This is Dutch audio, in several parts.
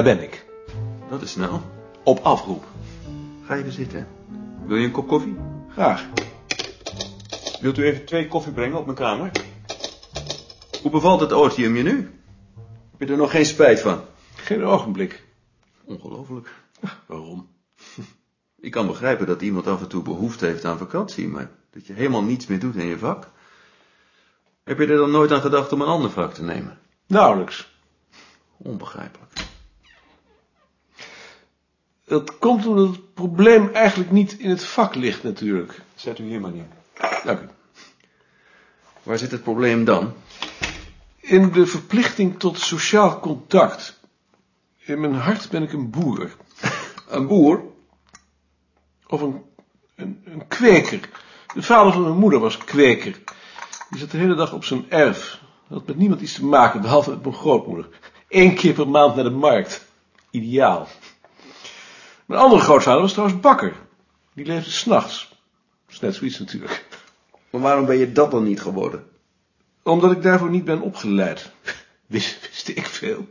Daar ben ik. Dat is snel. Op afroep. Ga even zitten. Wil je een kop koffie? Graag. Wilt u even twee koffie brengen op mijn kamer? Hoe bevalt het otium je nu? Heb je er nog geen spijt van? Geen ogenblik. Ongelooflijk. Waarom? Ik kan begrijpen dat iemand af en toe behoefte heeft aan vakantie, maar dat je helemaal niets meer doet in je vak. Heb je er dan nooit aan gedacht om een ander vak te nemen? Nauwelijks. Onbegrijpelijk. Dat komt omdat het probleem eigenlijk niet in het vak ligt natuurlijk. Zet u hier maar neer. Dank u. Waar zit het probleem dan? In de verplichting tot sociaal contact. In mijn hart ben ik een boer. Een boer? Of een, een, een kweker. De vader van mijn moeder was kweker. Die zat de hele dag op zijn erf. Had met niemand iets te maken, behalve met mijn grootmoeder. Eén keer per maand naar de markt. Ideaal. Mijn andere grootvader was trouwens bakker. Die leefde s'nachts. Dat is net zoiets natuurlijk. Maar waarom ben je dat dan niet geworden? Omdat ik daarvoor niet ben opgeleid. Wist, wist ik veel.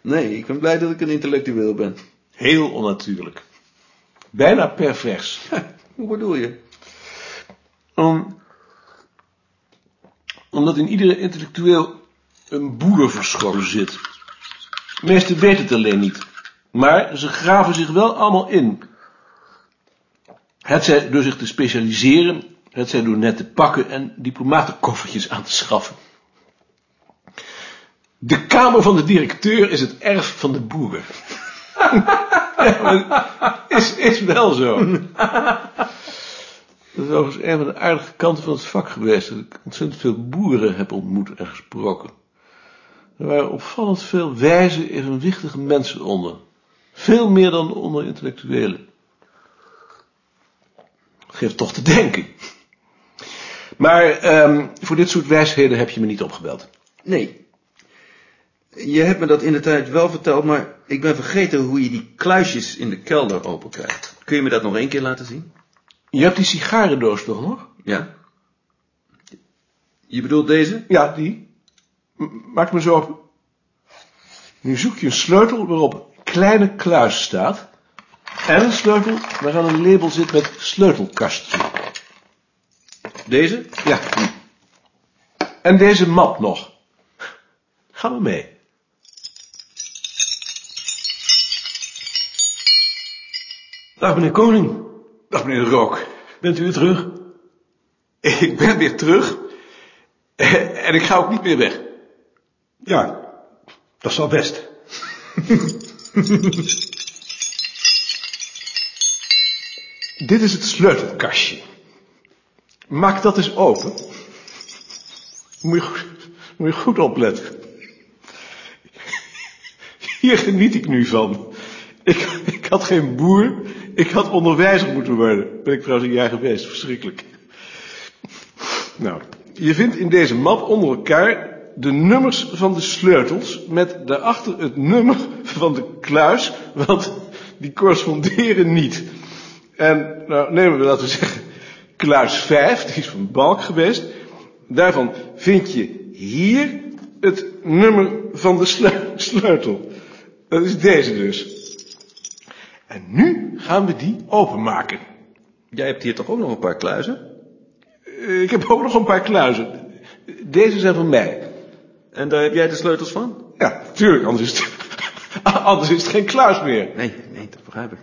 Nee, ik ben blij dat ik een intellectueel ben. Heel onnatuurlijk. Bijna pervers. Hoe bedoel je? Om, omdat in iedere intellectueel een boer verscholen zit. De meesten weten het alleen niet. Maar ze graven zich wel allemaal in. Het zij door zich te specialiseren, het zij door net te pakken en diplomatenkoffertjes aan te schaffen. De kamer van de directeur is het erf van de boeren. is, is wel zo. Dat is overigens een van de aardige kanten van het vak geweest. Dat ik ontzettend veel boeren heb ontmoet en gesproken. Er waren opvallend veel wijze, evenwichtige mensen onder. Veel meer dan onder intellectuelen. Dat geeft toch te denken. Maar ehm, voor dit soort wijsheden heb je me niet opgebeld. Nee. Je hebt me dat in de tijd wel verteld, maar ik ben vergeten hoe je die kluisjes in de kelder open krijgt. Kun je me dat nog één keer laten zien? Je hebt die sigarendoos toch nog? Ja. Je bedoelt deze? Ja, die. M- Maak me zo open. Nu zoek je een sleutel waarop kleine kluis staat. En een sleutel waaraan een label zit met sleutelkastje. Deze? Ja. En deze map nog. Ga maar mee. Dag meneer Koning. Dag meneer de Rook. Bent u weer terug? Ik ben weer terug. En ik ga ook niet meer weg. Ja, dat is wel best. Dit is het sleutelkastje. Maak dat eens open. Moet je goed, moet je goed opletten. Hier geniet ik nu van. Ik, ik had geen boer, ik had onderwijzer moeten worden. Ben ik trouwens een jaar geweest, verschrikkelijk. Nou, je vindt in deze map onder elkaar de nummers van de sleutels met daarachter het nummer van de kluis, want die corresponderen niet. En nou nemen we, laten we zeggen, kluis 5, die is van Balk geweest. Daarvan vind je hier het nummer van de sleu- sleutel. Dat is deze dus. En nu gaan we die openmaken. Jij hebt hier toch ook nog een paar kluizen? Eh, Ik heb ook nog een paar kluizen. Deze zijn van mij. En daar heb jij de sleutels van? Ja, tuurlijk, anders is het, anders is het geen kluis meer. Nee, nee, dat begrijp ik.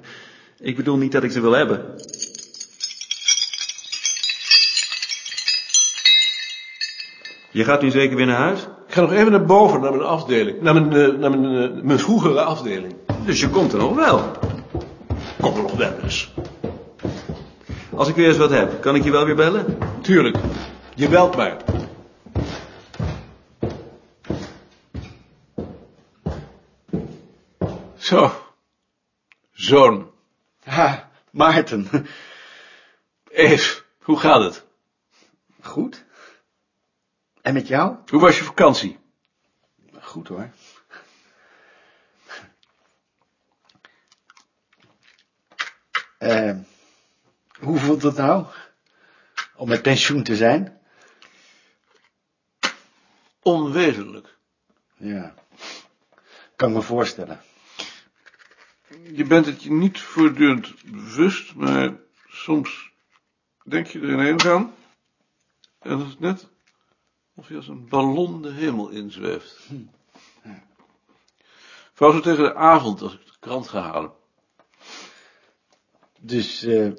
Ik bedoel niet dat ik ze wil hebben. Je gaat nu zeker weer naar huis? Ik ga nog even naar boven, naar mijn afdeling. Naar mijn, eh, naar mijn, eh, mijn vroegere afdeling. Dus je komt er nog wel. Kom er nog wel eens. Als ik weer eens wat heb, kan ik je wel weer bellen? Tuurlijk. Je belt mij. Zo. Zoon. Ha, Maarten. Eve, hoe gaat het? Goed. En met jou? Hoe was je vakantie? Goed hoor. Eh, hoe voelt het nou? Om met pensioen te zijn? Onwezenlijk. Ja. Kan me voorstellen. Je bent het je niet voortdurend bewust, maar soms denk je er ineens aan. En het is net of je als een ballon de hemel inzweeft. Vooral zo tegen de avond, als ik de krant ga halen. Dus eh,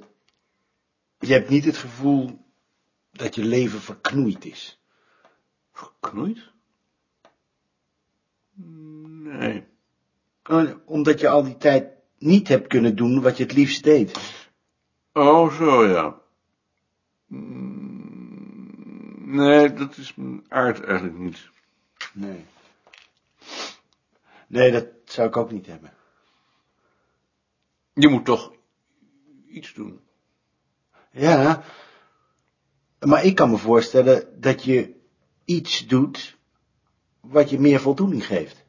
je hebt niet het gevoel dat je leven verknoeid is. Geknoeid? Nee. Oh, Omdat je al die tijd niet hebt kunnen doen wat je het liefst deed. Oh, zo ja. Nee, dat is mijn aard eigenlijk niet. Nee. Nee, dat zou ik ook niet hebben. Je moet toch iets doen. Ja, maar ik kan me voorstellen dat je iets doet wat je meer voldoening geeft.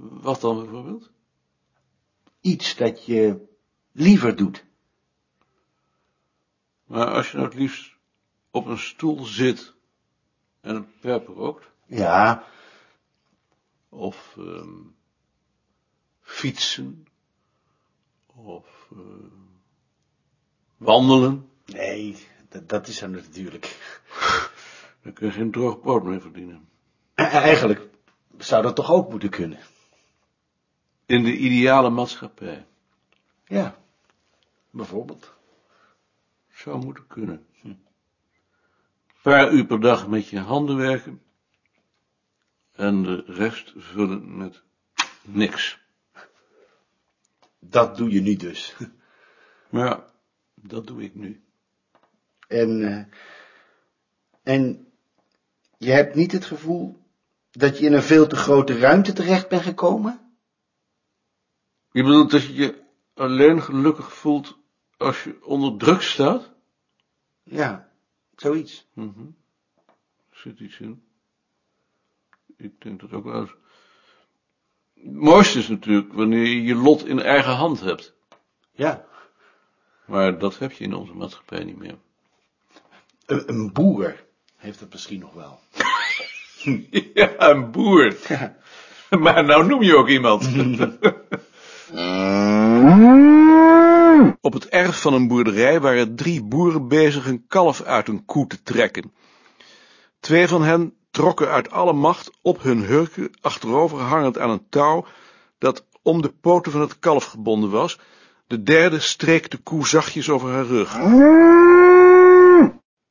Wat dan bijvoorbeeld? Iets dat je liever doet. Maar als je nou het liefst op een stoel zit en een pijp rookt, Ja, of ehm, fietsen, of eh, wandelen, nee, dat, is er natuurlijk. dan kun je geen droog brood meer verdienen. E- Eigenlijk zou dat toch ook moeten kunnen. In de ideale maatschappij. Ja, bijvoorbeeld. Zou moeten kunnen. Een paar uur per dag met je handen werken. En de rest vullen met niks. Dat doe je nu dus. Maar ja, dat doe ik nu. En, eh, en je hebt niet het gevoel dat je in een veel te grote ruimte terecht bent gekomen? Je bedoelt dat je je alleen gelukkig voelt als je onder druk staat? Ja, zoiets. Mhm. Zit iets in. Ik denk dat ook wel eens. Het mooiste is natuurlijk wanneer je je lot in eigen hand hebt. Ja. Maar dat heb je in onze maatschappij niet meer. Een, een boer heeft het misschien nog wel. Ja, een boer. Maar nou noem je ook iemand. Op het erf van een boerderij waren drie boeren bezig een kalf uit een koe te trekken. Twee van hen trokken uit alle macht op hun hurken achterover hangend aan een touw dat om de poten van het kalf gebonden was. De derde streek de koe zachtjes over haar rug.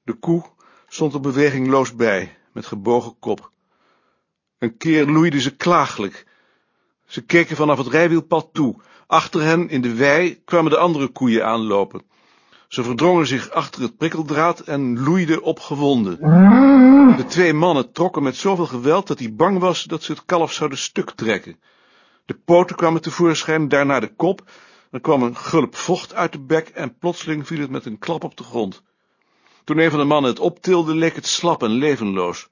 De koe stond er bewegingloos bij, met gebogen kop. Een keer loeide ze klaaglijk. Ze keken vanaf het rijwielpad toe. Achter hen, in de wei, kwamen de andere koeien aanlopen. Ze verdrongen zich achter het prikkeldraad en loeiden opgewonden. De twee mannen trokken met zoveel geweld dat hij bang was dat ze het kalf zouden stuk trekken. De poten kwamen tevoorschijn, daarna de kop. Er kwam een gulp vocht uit de bek en plotseling viel het met een klap op de grond. Toen een van de mannen het optilde, leek het slap en levenloos.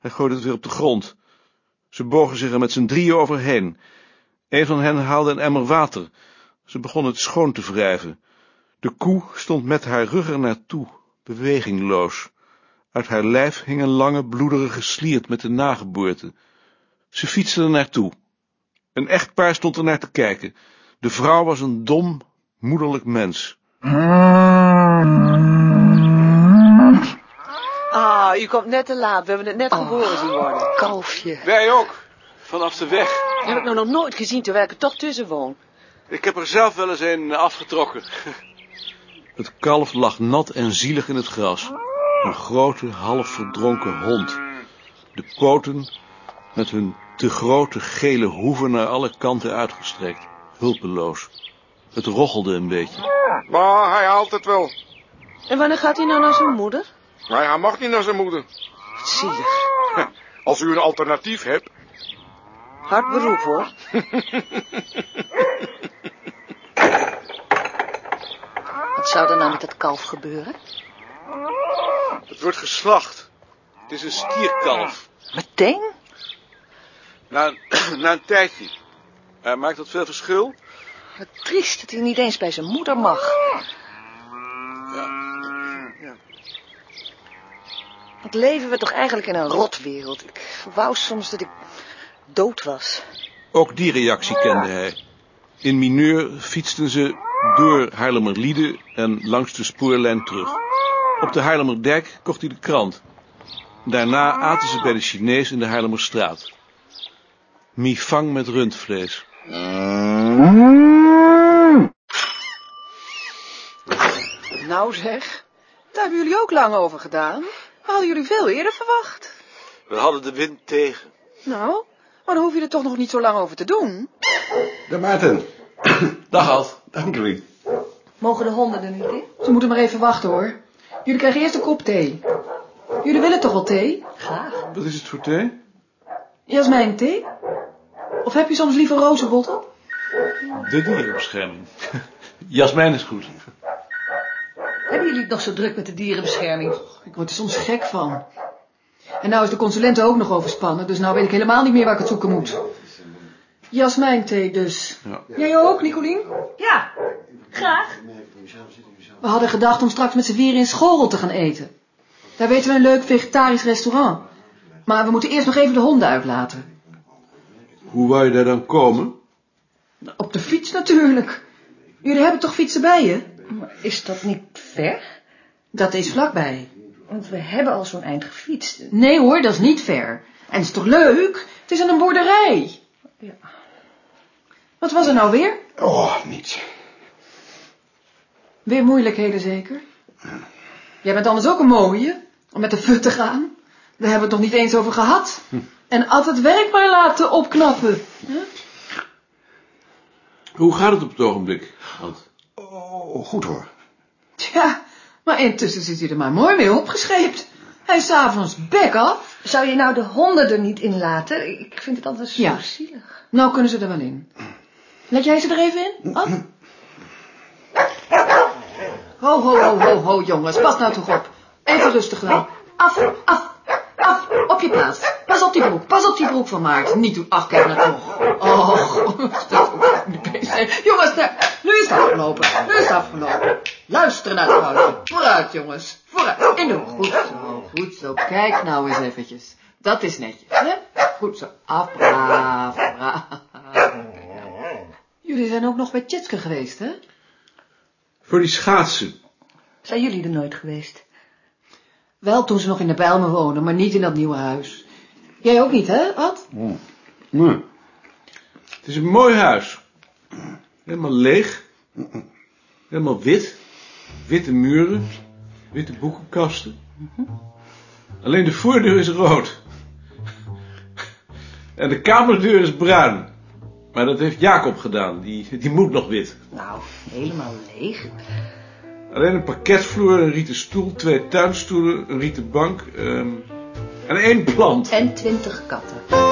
Hij gooide het weer op de grond. Ze bogen zich er met z'n drieën overheen. Een van hen haalde een emmer water. Ze begon het schoon te wrijven. De koe stond met haar rug er naartoe, bewegingloos. Uit haar lijf hing een lange, bloederige sliert met de nageboorte. Ze fietste er naartoe. Een echtpaar stond er naar te kijken. De vrouw was een dom, moederlijk mens. U komt net te laat. We hebben het net geboren zien worden. Kalfje. Wij ook, vanaf de weg. Heb ik nou nog nooit gezien, terwijl ik er toch tussen woon. Ik heb er zelf wel eens een afgetrokken. Het kalf lag nat en zielig in het gras. Een grote, half verdronken hond. De poten met hun te grote gele hoeven naar alle kanten uitgestrekt. Hulpeloos. Het rochelde een beetje. Maar hij haalt het wel. En wanneer gaat hij nou naar zijn moeder? Maar hij mag niet naar zijn moeder. Zielig. Als u een alternatief hebt. Hard beroep, hoor. Wat zou er nou met dat kalf gebeuren? Het wordt geslacht. Het is een stierkalf. Meteen? Na, een- na een tijdje. Maakt dat veel verschil? Wat triest dat hij niet eens bij zijn moeder mag. Wat leven we toch eigenlijk in een rotwereld. Ik wou soms dat ik dood was. Ook die reactie kende hij. In mineur fietsten ze door Haarlemmerliede en langs de spoorlijn terug. Op de Haarlemmerdijk kocht hij de krant. Daarna aten ze bij de Chinees in de Haarlemmerstraat. Mifang met rundvlees. Nou zeg, daar hebben jullie ook lang over gedaan. We hadden jullie veel eerder verwacht. We hadden de wind tegen. Nou, maar dan hoef je er toch nog niet zo lang over te doen. Dag Maarten. Dag Ad. Dag Nicolien. Mogen de honden er niet in? Ze moeten maar even wachten hoor. Jullie krijgen eerst een kop thee. Jullie willen toch wel thee? Graag. Wat is het voor thee? Jasmijn, thee? Of heb je soms liever rozenbotten? De dierenbescherming. Jasmijn is goed. Hebben jullie het nog zo druk met de dierenbescherming? Ik word er soms gek van. En nou is de consulente ook nog overspannen, dus nou weet ik helemaal niet meer waar ik het zoeken moet. Jasmijn thee dus. Ja. Jij ook, Nicolien? Ja, graag. We hadden gedacht om straks met z'n vieren in Schorel te gaan eten. Daar weten we een leuk vegetarisch restaurant. Maar we moeten eerst nog even de honden uitlaten. Hoe wou je daar dan komen? Op de fiets natuurlijk. Jullie hebben toch fietsen bij je? Maar is dat niet ver? Dat is vlakbij. Want we hebben al zo'n eind gefietst. Nee hoor, dat is niet ver. En het is toch leuk? Het is aan een boerderij. Ja. Wat was er nou weer? Oh, niets. Weer moeilijkheden zeker? Jij bent anders ook een mooie, om met de fut te gaan. Daar hebben we het nog niet eens over gehad. En altijd werk maar laten opknappen. Hoe gaat het op het ogenblik? Oh, goed hoor. Tja, maar intussen zit hij er maar mooi mee opgescheept. Hij is s'avonds bek af. Zou je nou de honden er niet in laten? Ik vind het altijd zo Ja. zielig. Nou kunnen ze er wel in. Let jij ze er even in? Ad? Ho, ho, ho, ho, ho, jongens. Pas nou toch op. Even rustig wel. Af, af, af. Op je plaats. Pas op die broek. Pas op die broek van Maarten. Niet doen. Ach, kijk nou toch. Oh, dat is ook niet bezig. Jongens, nu is het afgelopen. Nu is het afgelopen. Luister naar het vrouwtje. Vooruit, jongens. Vooruit. In de hoek. Goed zo, goed zo. Kijk nou eens eventjes. Dat is netjes, hè? Goed zo. Af, braaf, braaf. Jullie zijn ook nog bij Tjitske geweest, hè? Voor die schaatsen. Zijn jullie er nooit geweest? Wel toen ze nog in de Bijlmer woonden, maar niet in dat nieuwe huis. Jij ook niet, hè, Ad? Nee. Het is een mooi huis. Helemaal leeg. Helemaal wit. Witte muren. Witte boekenkasten. Alleen de voordeur is rood. En de kamerdeur is bruin. Maar dat heeft Jacob gedaan. Die, die moet nog wit. Nou, helemaal leeg. Alleen een parketvloer, een rieten stoel, twee tuinstoelen, een rieten bank ehm, en één plant. En twintig katten.